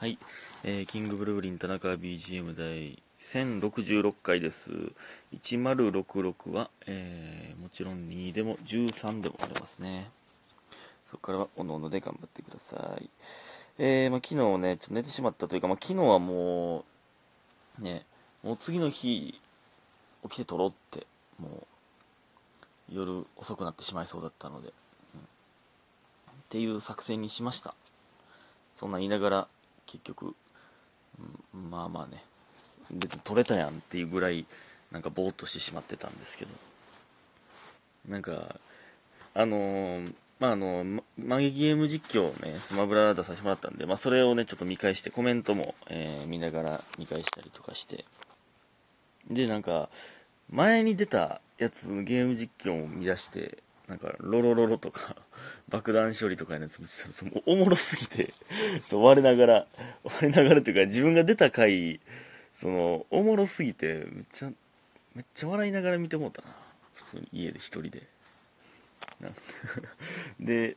はい、えーキングブルーリン田中 BGM 第1066回です。1066は、えーもちろん2でも13でもありますね。そこからはおのおので頑張ってください。えーまあ、昨日ね、ちょっと寝てしまったというか、まあ、昨日はもう、ね、もう次の日、起きて撮ろうって、もう、夜遅くなってしまいそうだったので、うんっていう作戦にしました。そんな言いながら、結局、うんまあまあね、別に取れたやんっていうぐらい、なんかぼーっとしてしまってたんですけど、なんか、あのーまああの、まマギゲーム実況をね、スマブラ出させてもらったんで、まあそれをね、ちょっと見返して、コメントも、えー見ながら見返したりとかして、で、なんか、前に出たやつのゲーム実況を見出して、なんか、ロロロロとか、爆弾処理とかのやつ見てたらそうもうおもろすぎて、そう、我ながら、我ながらというか、自分が出た回、その、おもろすぎて、めっちゃ、めっちゃ笑いながら見てもうたな。普通に家で一人で。で、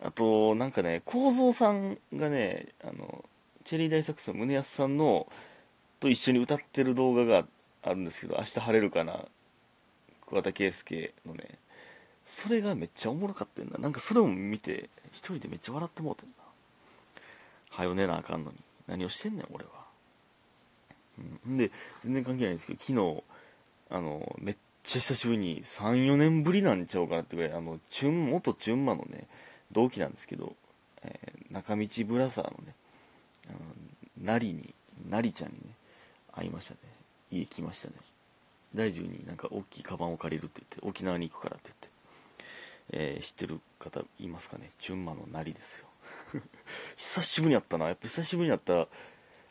あと、なんかね、構造さんがね、あの、チェリー大作戦宗安さんの、と一緒に歌ってる動画があるんですけど、明日晴れるかな、桑田佳祐のね、それがめっちゃおもろかったんだ。なんかそれを見て、一人でめっちゃ笑ってもうてんな。はよ寝なあかんのに。何をしてんねん、俺は。うん。で、全然関係ないんですけど、昨日、あの、めっちゃ久しぶりに、3、4年ぶりなんちゃうかなってぐらい、あの、チュン、元チュンマのね、同期なんですけど、えー中道ブラザーのね、あの、なりに、なりちゃんにね、会いましたね。家来ましたね。大樹になんか大きいカバンを借りるって言って、沖縄に行くからって言って、えー知ってる方いますかね？チュンマのなりですよ。久しぶりに会ったな。やっぱ久しぶりに会った、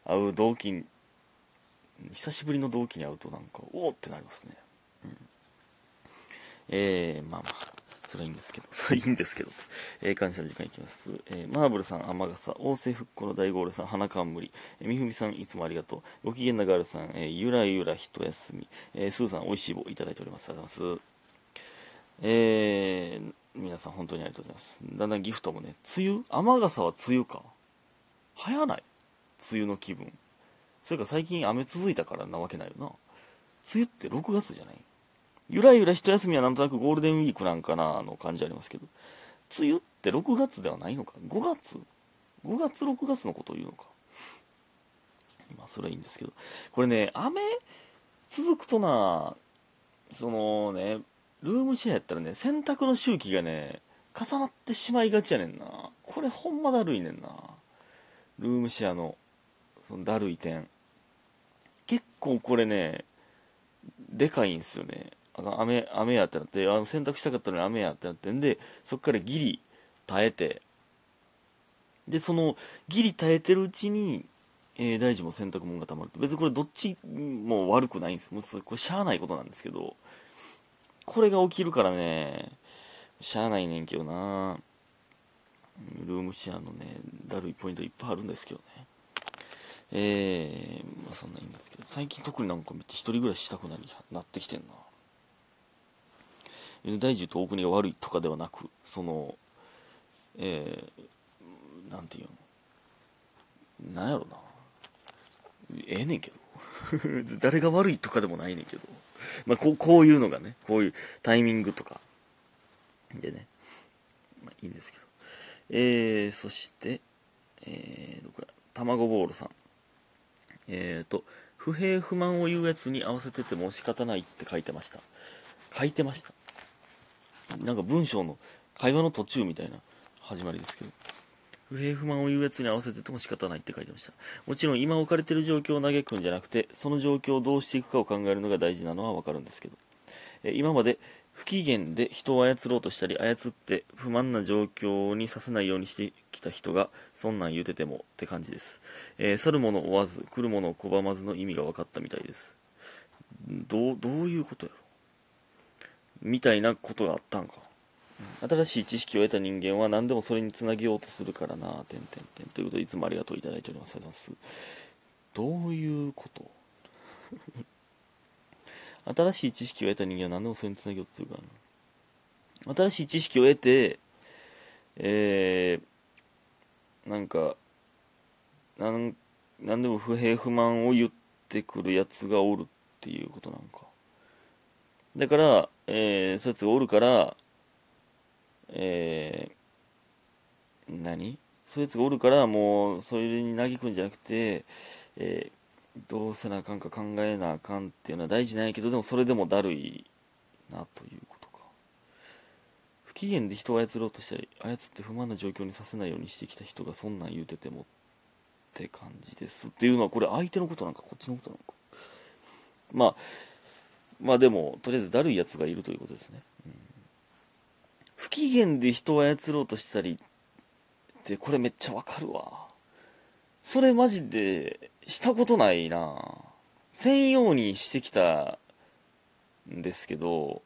会う同期に、久しぶりの同期に会うとなんか、おおってなりますね。うん。えー、まあまあ、それはいいんですけど、それはいいんですけど、えー感謝の時間いきます。えーマーブルさん、天笠、王政復興の大ゴールさん、花冠、えーみふみさん、いつもありがとう。ご機嫌なガールさん、えーゆらゆら一休み、えースーさん、おいしい棒いただいております。ありがとうございます。えー、皆さん本当にありがとうございます。だんだんギフトもね、梅雨？雨傘は梅雨か。早ない梅雨の気分。それか最近雨続いたからなわけないよな。梅雨って6月じゃない？ゆらゆら一休みはなんとなくゴールデンウィークなんかなの感じありますけど、梅雨って6月ではないのか ?5 月 ?5 月？6月のことを言うのか？まあそれはいいんですけど。これね、雨？続くとな、そのね、ルームシェアやったらね、洗濯の周期がね、重なってしまいがちやねんな。これほんまだるいねんな。ルームシェアの、そのだるい点。結構これね、でかいんすよね。あの雨、雨やってなって、あの洗濯したかったのに雨やってなってんで、そっからギリ耐えて、で、その、ギリ耐えてるうちに、えー大事も洗濯物が溜まる。別にこれどっちも悪くないんです。もうこれしゃあないことなんですけど、これが起きるからね、しゃあないねんけどなルームシェアのね、だるいポイントいっぱいあるんですけどね。えー、まあそんなんいいんですけど、最近特になんか見て一人暮らししたくなり、なってきてんな。大樹と大国が悪いとかではなく、その、えー、なんていうの？なんやろな。ええねんけど。誰が悪いとかでもないねんけど。まあ、こう、こういうのがね、こういうタイミングとか、でね、まあいいんですけど。えー、そして、えー、どこや、卵ボールさん。えーと、不平不満を言うやつに合わせてても仕方ないって書いてました。書いてました。なんか文章の会話の途中みたいな始まりですけど。不平不満を言うやつに合わせてても仕方ないって書いてました。もちろん今置かれてる状況を嘆くんじゃなくて、その状況をどうしていくかを考えるのが大事なのはわかるんですけど。え今まで不機嫌で人を操ろうとしたり操って不満な状況にさせないようにしてきた人がそんなん言うててもって感じです、えー去る者追わず来る者を拒まずの意味が分かったみたいですどうどういうことやろみたいなことがあったんか新しい知識を得た人間は何でもそれにつなげようとするからな。てんてんてん。ということでいつもありがとういただいております。ありがとうございますどういうこと？新しい知識を得た人間は何でもそれにつなげようとするからな。新しい知識を得てえー、なんかなんなんでも不平不満を言ってくるやつがおるっていうことなんか。だから、えー、そういうやつがおるからえー、何？そいつがおるからもうそれに嘆くんじゃなくて、えー、どうせなあかんか考えなあかんっていうのは大事なんやけどでもそれでもだるいなということか。不機嫌で人を操ろうとしたり操って不満な状況にさせないようにしてきた人がそんなん言うててもって感じですっていうのはこれ相手のことなんかこっちのことなのか。まあまあでもとりあえずだるいやつがいるということですね、うん、機嫌で人を操ろうとしたりってこれめっちゃわかるわ。それマジでしたことないな。専用にしてきたんですけど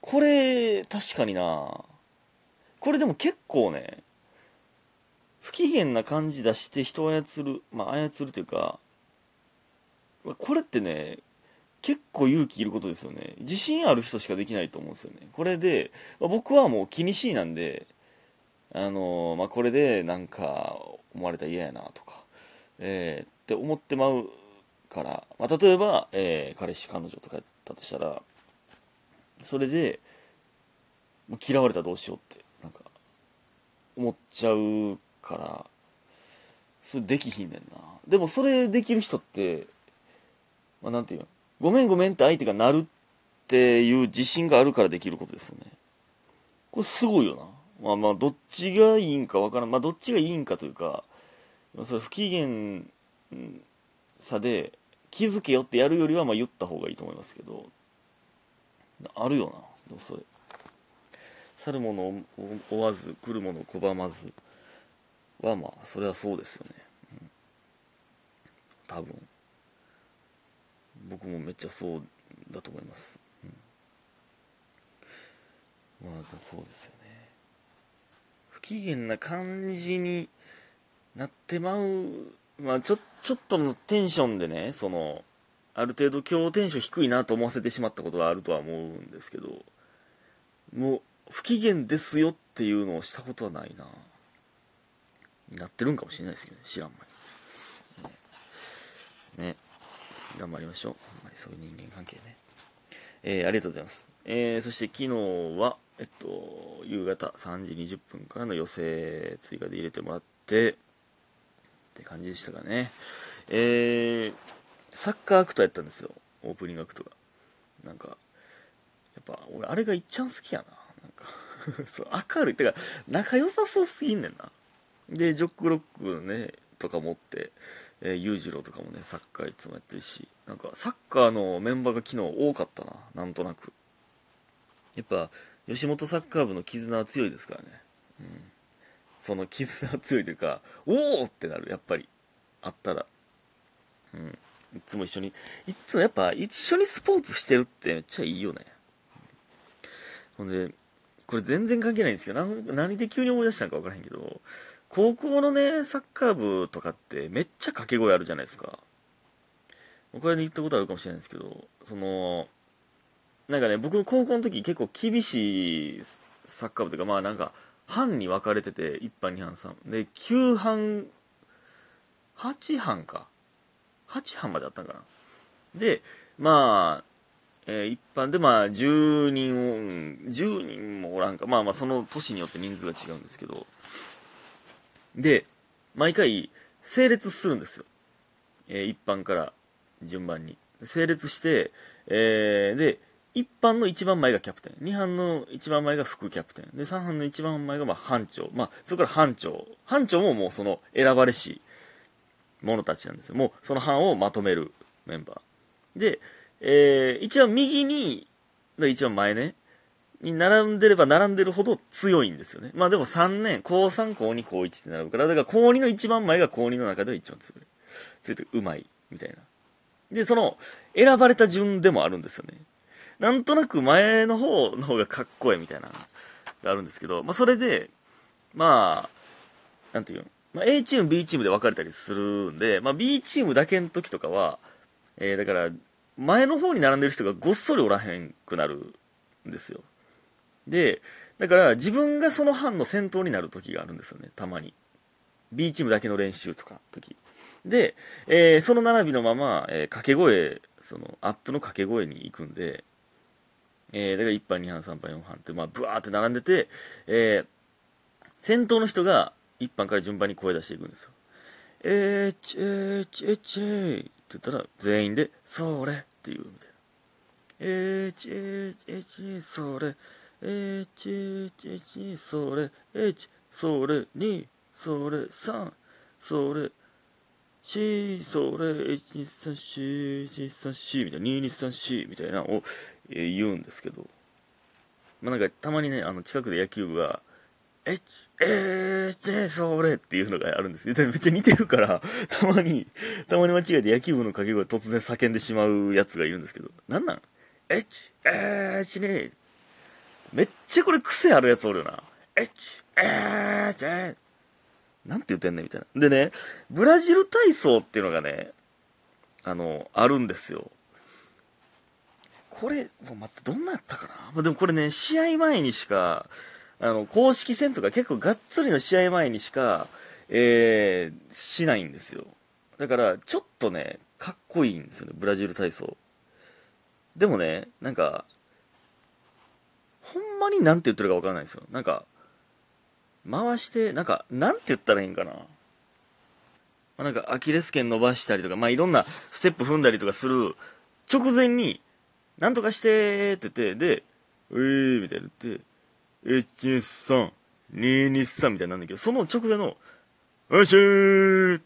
これ確かにな。これでも結構ね不機嫌な感じ出して人を操る、まあ、操るというか、これってね、結構勇気いることですよね。自信ある人しかできないと思うんですよね。これで、まあ、僕はもう気にしいなんで、あのー、まあ、これでなんか思われたら嫌やなとか、えー、って思ってまうから、まあ、例えば、えー、彼氏彼女とかやったとしたら、それで、もう嫌われたらどうしようって、なんか、思っちゃうからそれできひんねんなでもそれできる人ってまあなんていうの？ごめんごめんって相手がなるっていう自信があるからできることですよね。これすごいよな。まあまあどっちがいいんかわからん。まあどっちがいいんかというかそれ不機嫌さで気づけよってやるよりはまあ言った方がいいと思いますけど。あるよな。でもそれ。去る者を追わず来る者を拒まずはまあそれはそうですよね、うん、多分。僕もめっちゃそうだと思います、うん、まあそうですよね。不機嫌な感じになってまう。まあちょちょっとのテンションでねそのある程度今日テンション低いなと思わせてしまったことがあるとは思うんですけどもう不機嫌ですよっていうのをしたことはないな。になってるんかもしれないですけどね。知らんまに、ね、ね、頑張りましょう。ほんまにそういう人間関係ね。えー、ありがとうございます、えー、そして昨日はえっと夕方3時20分からの予定追加で入れてもらってって感じでしたかね。えー、サッカーアクトやったんですよ。オープニングアクトが。なんかやっぱ俺あれがいっちゃん好きやな。なんか そう明るい。てか仲良さそうすぎんねんな。で、ジョックロックのね、とか持って、えー、裕次郎とかもね、サッカーいつもやってるし、なんか、サッカーのメンバーが昨日多かったな、なんとなく。やっぱ、吉本サッカー部の絆は強いですからね。うん。その絆は強いというか、おおってなる、やっぱり。あったら。うん。いつも一緒に、いつもやっぱ一緒にスポーツしてるってめっちゃいいよね。ほんで、これ全然関係ないんですけど、何で急に思い出したんか分からへんけど、高校のね、サッカー部とかってめっちゃ掛け声あるじゃないですか。これで言ったことあるかもしれないですけど、その、なんかね、僕高校の時結構厳しいサッカー部というか、まあなんか、班に分かれてて、1班、2班、3で、9班、8班か。8班まであったんかな。で、まあ、えー、一般でまあ10人を、10人もおらんか、まあまあその年によって人数が違うんですけど、で、毎回、整列するんですよ。えー、一般から順番に。整列して、えー、で、一般の一番前がキャプテン。二班の一番前が副キャプテン。で、三班の一番前がまあ班長。まあ、そこから班長。班長ももうその選ばれし者たちなんですよ。もうその班をまとめるメンバー。で、えー、一番右に、一番前ね、に並んでれば並んでるほど強いんですよね。まあでも3年、高3、高2、高1って並ぶから、だから高2の一番前が高2の中では一番強い。強いというまい、みたいな。で、その、選ばれた順でもあるんですよね。なんとなく前の方の方がかっこいいみたいな、があるんですけど、まあそれで、まあ、なんていうの、まあ、A チーム、B チームで分かれたりするんで、まあ B チームだけの時とかは、えー、だから、前の方に並んでる人がごっそりおらへんくなるんですよ。で、だから自分がその班の先頭になる時があるんですよね、たまに。B チームだけの練習とか時。で、えー、その並びのまま、えー、掛け声、その、アップの掛け声に行くんで、えー、だから1班、2班、3班、4班って、まあ、ブワーって並んでて、えー、先頭の人が1班から順番に声出していくんですよ。えー、ちえー、ちえちえって言ったら、全員で、それって言うみたいな。えー、ちええち、えー、ちえちちそれ、えち、それ、に、それ、3、それ、し、それ、1、2、3、4、1、2、3、4みたいな、2、2、3、4みたいなのを、えー、言うんですけど、まあなんかたまにね、あの近くで野球部が、え、えー、ち、それっていうのがあるんですよ。めっちゃ似てるから、たまに、たまに間違えて野球部の掛け声突然叫んでしまうやつがいるんですけど、なんなん？えち、えー、ちねめっちゃこれ癖あるやつおるよな。えち、えー、ち、なんて言ってんねんみたいな。でね、ブラジル体操っていうのがね、あの、あるんですよ。これ、もう待って、どんなやったかな？まあ、でもこれね、試合前にしか、あの、公式戦とか結構がっつりの試合前にしか、えー、しないんですよ。だから、ちょっとね、かっこいいんですよね、ブラジル体操。でもね、なんか、ほんまになんて言ってるかわからないですよ。なんか、回して、なんか、なんて言ったらいいんかな。まあ、なんか、アキレス腱伸ばしたりとか、まあ、いろんなステップ踏んだりとかする直前に、なんとかしてって言って、で、うぃーみたいなって、1、2 3、2、2、3みたいなんだけど、その直前の、わしー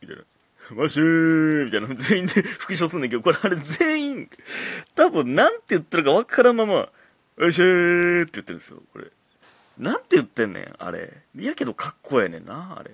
みたいな。わしーみたいな。全員で 復唱するんだけど、これあれ全員、多分なんて言ってるかわからんまま、よいしょーって言ってるんですよ、これ。なんて言ってんねん、あれ。やけどかっこええねんな、あれ。